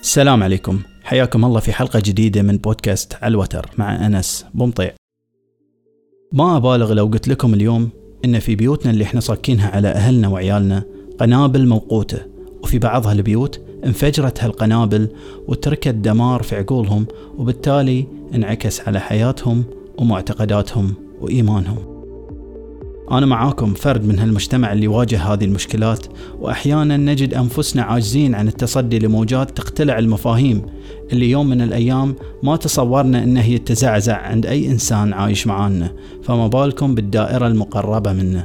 السلام عليكم. حياكم الله في حلقة جديدة من بودكاست على الوتر مع أنس بمطيع. ما أبالغ لو قلت لكم اليوم إن في بيوتنا اللي إحنا صاكينها على أهلنا وعيالنا قنابل موقوتة وفي بعضها البيوت انفجرت هالقنابل وتركت دمار في عقولهم وبالتالي انعكس على حياتهم ومعتقداتهم وإيمانهم. أنا معاكم فرد من هالمجتمع اللي يواجه هذه المشكلات وأحيانا نجد أنفسنا عاجزين عن التصدي لموجات تقتلع المفاهيم اللي يوم من الأيام ما تصورنا أنها هي تزعزع عند أي إنسان عايش معانا فما بالكم بالدائرة المقربة منه.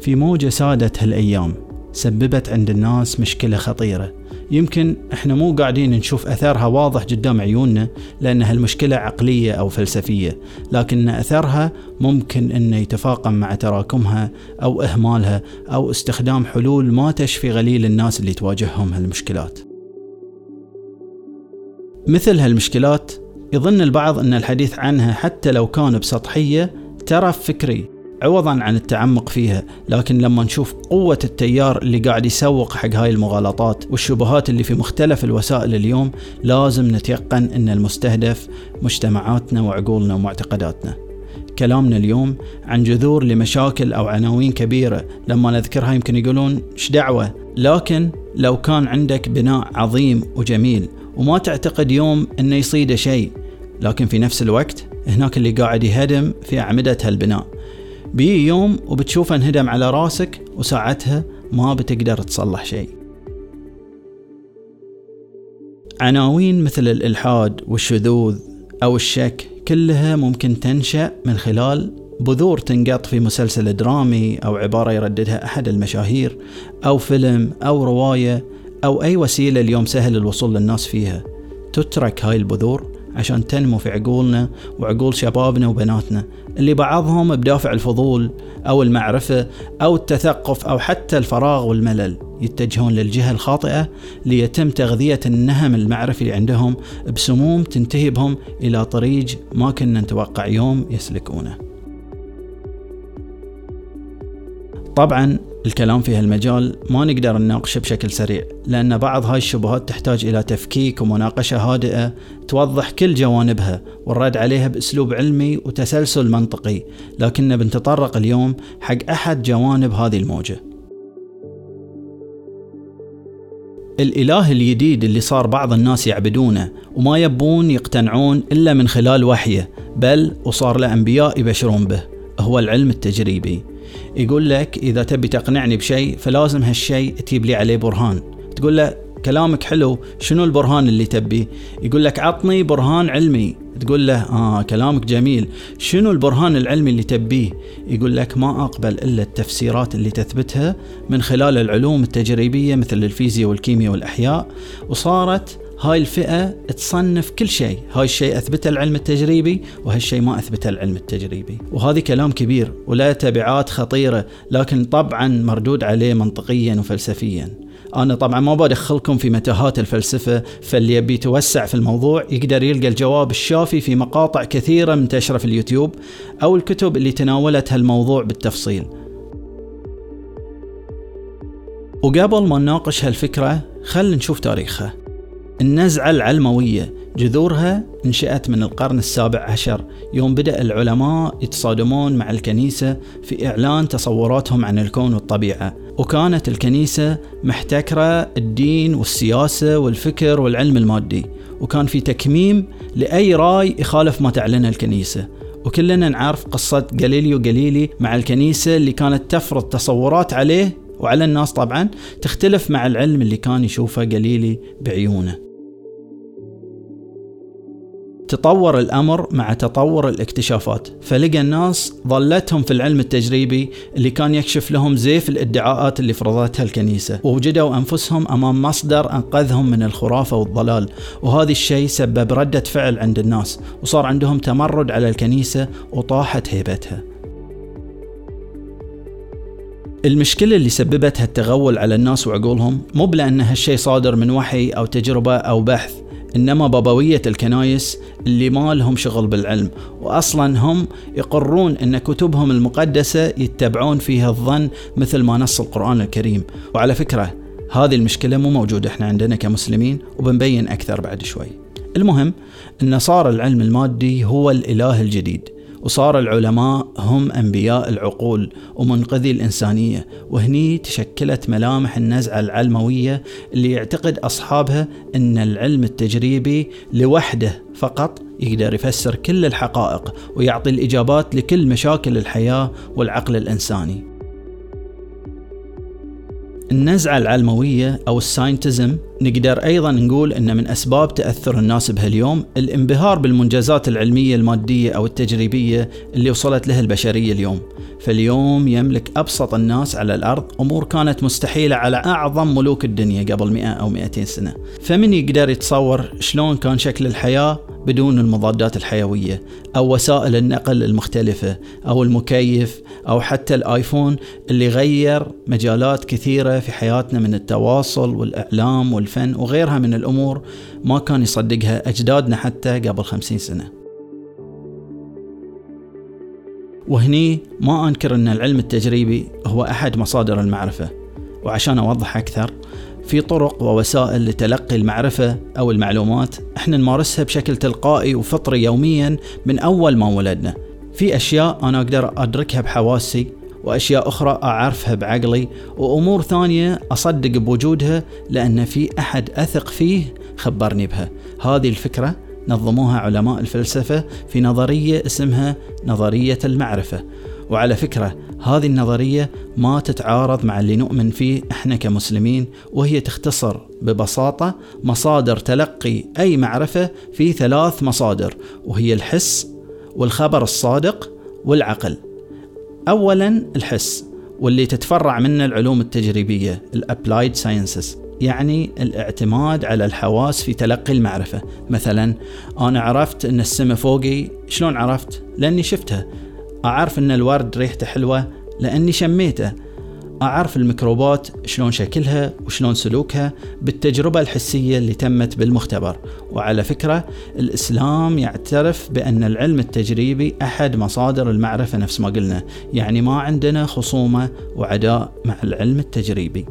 في موجة سادت هالأيام سببت عند الناس مشكلة خطيرة يمكن إحنا مو قاعدين نشوف أثرها واضح قدام عيوننا لأن هالمشكلة عقلية أو فلسفية، لكن أثرها ممكن إنه يتفاقم مع تراكمها أو إهمالها أو استخدام حلول ما تشفي غليل الناس اللي تواجههم هالمشكلات. مثل هالمشكلات يظن البعض إن الحديث عنها حتى لو كان بسطحية ترف فكري عوضا عن التعمق فيها لكن لما نشوف قوة التيار اللي قاعد يسوق حق هاي المغالطات والشبهات اللي في مختلف الوسائل اليوم لازم نتيقن إن المستهدف مجتمعاتنا وعقولنا ومعتقداتنا. كلامنا اليوم عن جذور لمشاكل أو عناوين كبيرة لما نذكرها يمكن يقولون إيش دعوة؟ لكن لو كان عندك بناء عظيم وجميل وما تعتقد يوم إنه يصيده شيء لكن في نفس الوقت هناك اللي قاعد يهدم في أعمدة هالبناء. بيجي يوم وبتشوفه انهدم على راسك وساعتها ما بتقدر تصلح شيء. عناوين مثل الإلحاد والشذوذ أو الشك كلها ممكن تنشأ من خلال بذور تنقط في مسلسل درامي أو عبارة يرددها أحد المشاهير أو فيلم أو رواية أو أي وسيلة اليوم سهل الوصول للناس فيها. تترك هاي البذور عشان تنمو في عقولنا وعقول شبابنا وبناتنا. اللي بعضهم بدافع الفضول أو المعرفة أو التثقف أو حتى الفراغ والملل يتجهون للجهة الخاطئة ليتم تغذية النهم المعرفي عندهم بسموم تنتهي بهم إلى طريق ما كنا نتوقع يوم يسلكونه. طبعا الكلام في هالمجال ما نقدر نناقشه بشكل سريع لأن بعض هاي الشبهات تحتاج إلى تفكيك ومناقشة هادئة توضح كل جوانبها والرد عليها بأسلوب علمي وتسلسل منطقي لكننا بنتطرق اليوم حق أحد جوانب هذه الموجة. الإله الجديد اللي صار بعض الناس يعبدونه وما يبون يقتنعون إلا من خلال وحيه بل وصار له أنبياء يبشرون به هو العلم التجريبي. يقول لك إذا تبي تقنعني بشيء فلازم هالشيء تجيب لي عليه برهان. تقول له كلامك حلو شنو البرهان اللي تبيه يقول لك عطني برهان علمي. تقول له آه كلامك جميل. شنو البرهان العلمي اللي تبيه؟ يقول لك ما أقبل إلا التفسيرات اللي تثبتها من خلال العلوم التجريبية مثل الفيزياء والكيمياء والأحياء. وصارت هاي الفئة تصنف كل شيء. هاي الشيء أثبته العلم التجريبي وهالشيء ما أثبته العلم التجريبي. وهذه كلام كبير ولا تبعات خطيرة لكن طبعا مردود عليه منطقيا وفلسفيا. أنا طبعا ما بدخلكم في متاهات الفلسفة فاللي يبي يتوسع في الموضوع يقدر يلقى الجواب الشافي في مقاطع كثيرة منتشرة في اليوتيوب أو الكتب اللي تناولت هالموضوع بالتفصيل. وقبل ما نناقش هالفكرة خل نشوف تاريخها النزعة العلموية. جذورها انشأت من القرن السابع عشر. يوم بدأ العلماء يتصادمون مع الكنيسة في إعلان تصوراتهم عن الكون والطبيعة. وكانت الكنيسة محتكرة الدين والسياسة والفكر والعلم المادي. وكان في تكميم لأي رأي يخالف ما تعلنه الكنيسة. وكلنا نعرف قصة جاليليو جاليلي مع الكنيسة اللي كانت تفرض تصورات عليه وعلى الناس طبعا تختلف مع العلم اللي كان يشوفه جاليلي بعيونه. تطور الأمر مع تطور الاكتشافات. فلقى الناس ظلتهم في العلم التجريبي اللي كان يكشف لهم زيف الادعاءات اللي فرضتها الكنيسة. ووجدوا أنفسهم أمام مصدر أنقذهم من الخرافة والضلال. وهذا الشيء سبب ردة فعل عند الناس وصار عندهم تمرد على الكنيسة وطاحت هيبتها. المشكلة اللي سببت هالتغول على الناس وعقولهم مو بلأن هالشيء صادر من وحي أو تجربة أو بحث. إنما بابوية الكنايس اللي ما لهم شغل بالعلم وأصلا هم يقرون أن كتبهم المقدسة يتبعون فيها الظن مثل ما نص القرآن الكريم. وعلى فكرة هذه المشكلة مو موجودة إحنا عندنا كمسلمين وبنبين أكثر بعد شوي. المهم أن صار العلم المادي هو الإله الجديد. وصار العلماء هم أنبياء العقول ومنقذي الإنسانية. وهني تشكلت ملامح النزعة العلموية اللي يعتقد أصحابها أن العلم التجريبي لوحده فقط يقدر يفسر كل الحقائق ويعطي الإجابات لكل مشاكل الحياة والعقل الإنساني. النزعة العلموية أو الساينتزم نقدر أيضا نقول أن من أسباب تأثر الناس بها اليوم الانبهار بالمنجزات العلمية المادية أو التجريبية اللي وصلت لها البشرية اليوم. فاليوم يملك أبسط الناس على الأرض أمور كانت مستحيلة على أعظم ملوك الدنيا قبل 100 أو 200 سنة. فمن يقدر يتصور شلون كان شكل الحياة بدون المضادات الحيوية أو وسائل النقل المختلفة أو المكيف أو حتى الآيفون اللي غير مجالات كثيرة في حياتنا من التواصل والإعلام والفن وغيرها من الأمور ما كان يصدقها أجدادنا حتى قبل خمسين سنة. وهني ما أنكر أن العلم التجريبي هو أحد مصادر المعرفة وعشان أوضح أكثر في طرق ووسائل لتلقي المعرفة أو المعلومات إحنا نمارسها بشكل تلقائي وفطري يوميا من أول ما ولدنا. في أشياء أنا أقدر أدركها بحواسي وأشياء أخرى أعرفها بعقلي وأمور ثانية أصدق بوجودها لأن في أحد أثق فيه خبرني بها. هذه الفكرة نظموها علماء الفلسفة في نظرية اسمها نظرية المعرفة. وعلى فكرة هذه النظرية ما تتعارض مع اللي نؤمن فيه إحنا كمسلمين وهي تختصر ببساطة مصادر تلقي أي معرفة في ثلاث مصادر وهي الحس والخبر الصادق والعقل. أولا الحس واللي تتفرع منه العلوم التجريبية ال applied sciences يعني الاعتماد على الحواس في تلقي المعرفة. مثلا أنا عرفت أن السماء فوقي شلون عرفت؟ لأني شفتها. أعرف أن الورد ريحته حلوة لأني شميته. أعرف الميكروبات شلون شكلها وشلون سلوكها بالتجربة الحسية اللي تمت بالمختبر. وعلى فكرة الإسلام يعترف بأن العلم التجريبي أحد مصادر المعرفة نفس ما قلنا. يعني ما عندنا خصومة وعداء مع العلم التجريبي.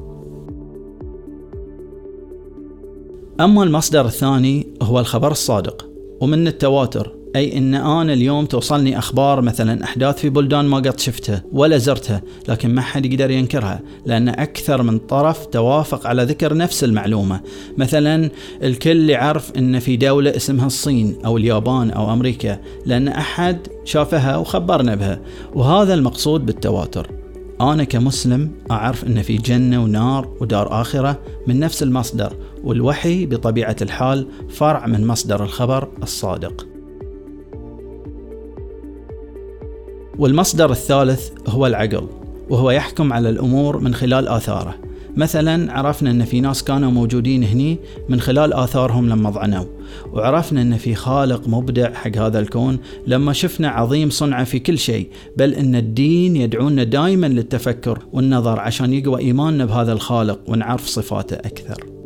أما المصدر الثاني هو الخبر الصادق. ومن التواتر أي أن أنا اليوم توصلني أخبار مثلا أحداث في بلدان ما قد شفتها ولا زرتها لكن ما حد يقدر ينكرها لأن أكثر من طرف توافق على ذكر نفس المعلومة. مثلا الكل يعرف أن في دولة اسمها الصين أو اليابان أو أمريكا لأن أحد شافها وخبرنا بها وهذا المقصود بالتواتر. أنا كمسلم أعرف أن في جنة ونار ودار آخرة من نفس المصدر والوحي بطبيعة الحال فرع من مصدر الخبر الصادق. والمصدر الثالث هو العقل وهو يحكم على الأمور من خلال آثاره. مثلا عرفنا أن في ناس كانوا موجودين هني من خلال آثارهم لما ضعنوا وعرفنا أن في خالق مبدع حق هذا الكون لما شفنا عظيم صنعه في كل شيء بل أن الدين يدعونا دائما للتفكر والنظر عشان يقوى إيماننا بهذا الخالق ونعرف صفاته أكثر.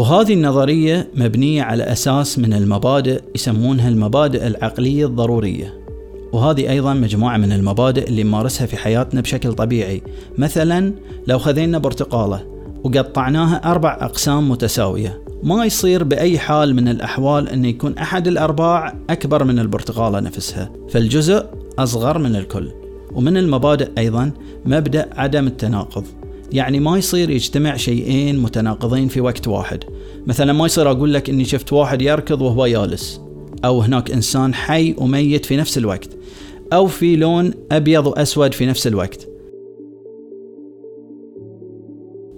وهذه النظرية مبنية على أساس من المبادئ يسمونها المبادئ العقلية الضرورية. وهذه أيضا مجموعة من المبادئ اللي نمارسها في حياتنا بشكل طبيعي. مثلا لو خذينا برتقالة وقطعناها أربع أقسام متساوية ما يصير بأي حال من الأحوال أن يكون أحد الأرباع أكبر من البرتقالة نفسها فالجزء أصغر من الكل. ومن المبادئ أيضا مبدأ عدم التناقض. يعني ما يصير يجتمع شيئين متناقضين في وقت واحد. مثلا ما يصير أقول لك أني شفت واحد يركض وهو يالس أو هناك إنسان حي وميت في نفس الوقت أو في لون أبيض وأسود في نفس الوقت.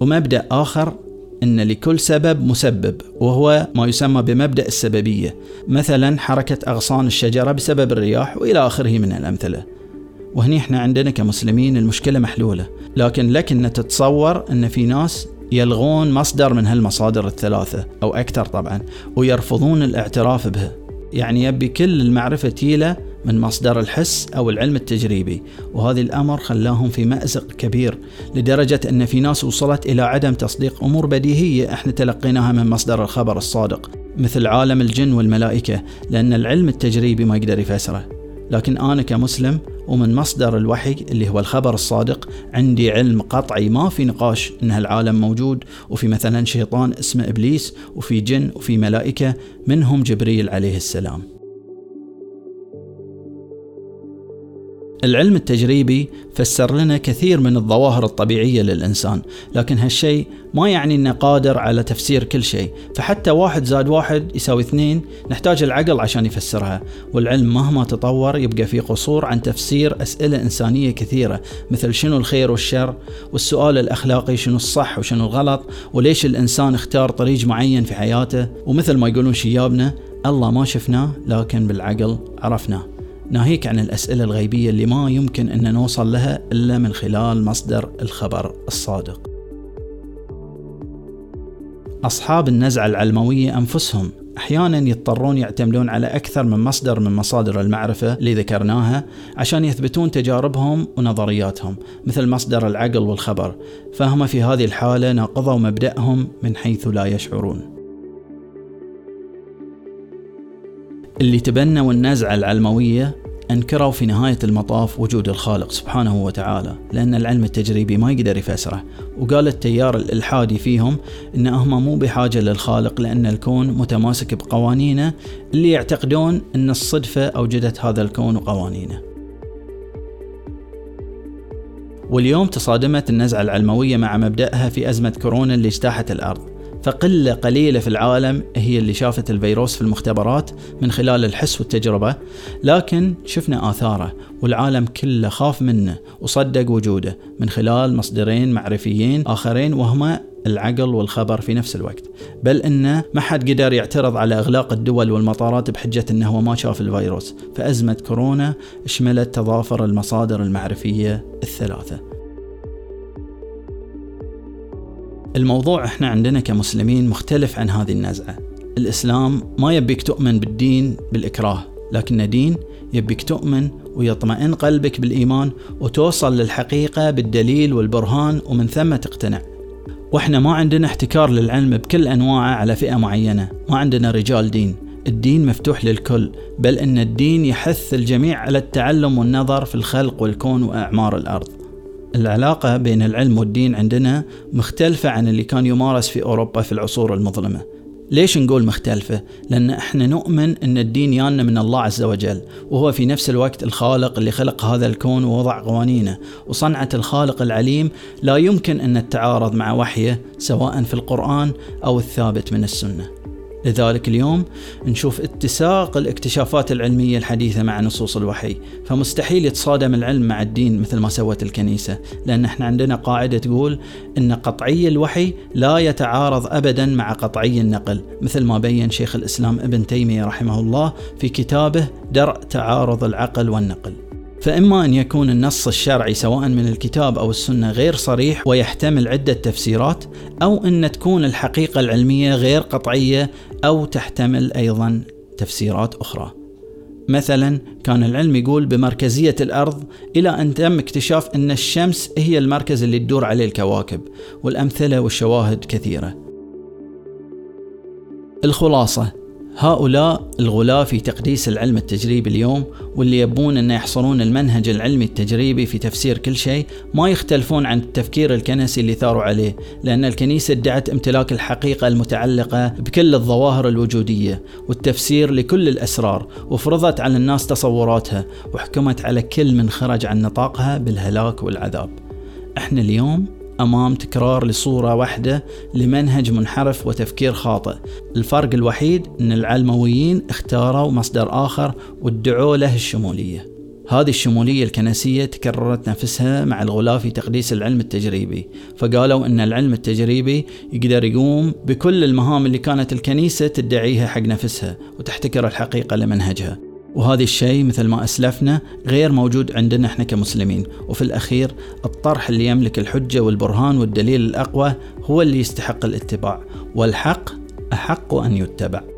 ومبدأ آخر أن لكل سبب مسبب وهو ما يسمى بمبدأ السببية مثلا حركة أغصان الشجرة بسبب الرياح وإلى آخره من الأمثلة. وهني إحنا عندنا كمسلمين المشكلة محلولة. لكن لك أن تتصور أن في ناس يلغون مصدر من هالمصادر الثلاثة أو أكثر طبعا ويرفضون الاعتراف بها. يعني يبي كل المعرفة تيلة من مصدر الحس أو العلم التجريبي. وهذا الأمر خلاهم في مأزق كبير لدرجة أن في ناس وصلت إلى عدم تصديق أمور بديهية إحنا تلقيناها من مصدر الخبر الصادق مثل عالم الجن والملائكة لأن العلم التجريبي ما يقدر يفسره. لكن أنا كمسلم ومن مصدر الوحي اللي هو الخبر الصادق عندي علم قطعي ما في نقاش إن العالم موجود وفي مثلا شيطان اسمه إبليس وفي جن وفي ملائكة منهم جبريل عليه السلام. العلم التجريبي فسر لنا كثير من الظواهر الطبيعية للإنسان لكن هالشيء ما يعني أنه قادر على تفسير كل شيء. فحتى واحد زاد واحد يساوي اثنين نحتاج العقل عشان يفسرها. والعلم مهما تطور يبقى في قصور عن تفسير أسئلة إنسانية كثيرة مثل شنو الخير والشر؟ والسؤال الأخلاقي شنو الصح وشنو الغلط؟ وليش الإنسان اختار طريق معين في حياته؟ ومثل ما يقولون شيابنا الله ما شفناه لكن بالعقل عرفناه. ناهيك عن الأسئلة الغيبية اللي ما يمكن أن نوصل لها إلا من خلال مصدر الخبر الصادق. أصحاب النزعة العلموية أنفسهم أحيانا يضطرون يعتمدون على أكثر من مصدر من مصادر المعرفة اللي ذكرناها عشان يثبتون تجاربهم ونظرياتهم مثل مصدر العقل والخبر. فهم في هذه الحالة ناقضوا مبدأهم من حيث لا يشعرون. اللي تبنوا النزعة العلموية أنكروا في نهاية المطاف وجود الخالق سبحانه وتعالى لأن العلم التجريبي ما يقدر يفسره. وقال التيار الإلحادي فيهم إن هم مو بحاجة للخالق لأن الكون متماسك بقوانينه اللي يعتقدون أن الصدفة أوجدت هذا الكون وقوانينه. واليوم تصادمت النزعة العلموية مع مبدأها في أزمة كورونا اللي اجتاحت الأرض. فقلة قليلة في العالم هي اللي شافت الفيروس في المختبرات من خلال الحس والتجربة لكن شفنا آثاره والعالم كله خاف منه وصدق وجوده من خلال مصدرين معرفيين آخرين وهما العقل والخبر في نفس الوقت. بل إنه ما حد قدر يعترض على إغلاق الدول والمطارات بحجة إنه هو ما شاف الفيروس فأزمة كورونا شملت تضافر المصادر المعرفية الثلاثة. الموضوع إحنا عندنا كمسلمين مختلف عن هذه النزعة. الإسلام ما يبيك تؤمن بالدين بالإكراه لكن دين يبيك تؤمن ويطمئن قلبك بالإيمان وتوصل للحقيقة بالدليل والبرهان ومن ثم تقتنع. وإحنا ما عندنا احتكار للعلم بكل أنواعه على فئة معينة ما عندنا رجال دين. الدين مفتوح للكل بل إن الدين يحث الجميع على التعلم والنظر في الخلق والكون وأعمار الأرض. العلاقة بين العلم والدين عندنا مختلفة عن اللي كان يمارس في أوروبا في العصور المظلمة. ليش نقول مختلفة؟ لأن إحنا نؤمن أن الدين يانا من الله عز وجل وهو في نفس الوقت الخالق اللي خلق هذا الكون ووضع قوانينه. وصنعة الخالق العليم لا يمكن أن تتعارض مع وحيه سواء في القرآن أو الثابت من السنة. لذلك اليوم نشوف اتساق الاكتشافات العلمية الحديثة مع نصوص الوحي. فمستحيل يتصادم العلم مع الدين مثل ما سوت الكنيسة لأن إحنا عندنا قاعدة تقول أن قطعي الوحي لا يتعارض أبدا مع قطعي النقل مثل ما بين شيخ الإسلام ابن تيمية رحمه الله في كتابه درء تعارض العقل والنقل. فإما أن يكون النص الشرعي سواء من الكتاب أو السنة غير صريح ويحتمل عدة تفسيرات أو أن تكون الحقيقة العلمية غير قطعية أو تحتمل أيضا تفسيرات أخرى. مثلا كان العلم يقول بمركزية الأرض إلى أن تم اكتشاف أن الشمس هي المركز اللي تدور عليه الكواكب والأمثلة والشواهد كثيرة. الخلاصة هؤلاء الغلاة في تقديس العلم التجريبي اليوم واللي يبون أن يحصرون المنهج العلمي التجريبي في تفسير كل شيء ما يختلفون عن التفكير الكنسي اللي ثاروا عليه لأن الكنيسة ادعت امتلاك الحقيقة المتعلقة بكل الظواهر الوجودية والتفسير لكل الأسرار وفرضت على الناس تصوراتها وحكمت على كل من خرج عن نطاقها بالهلاك والعذاب. إحنا اليوم أمام تكرار لصورة واحدة لمنهج منحرف وتفكير خاطئ. الفرق الوحيد أن العلمويين اختاروا مصدر آخر وادعوا له الشمولية. هذه الشمولية الكنسية تكررت نفسها مع الغلاة في تقديس العلم التجريبي. فقالوا أن العلم التجريبي يقدر يقوم بكل المهام اللي كانت الكنيسة تدعيها حق نفسها وتحتكر الحقيقة لمنهجها. وهذا الشيء مثل ما أسلفنا غير موجود عندنا إحنا كمسلمين. وفي الأخير الطرح اللي يملك الحجة والبرهان والدليل الأقوى هو اللي يستحق الاتباع. والحق أحق أن يتبع.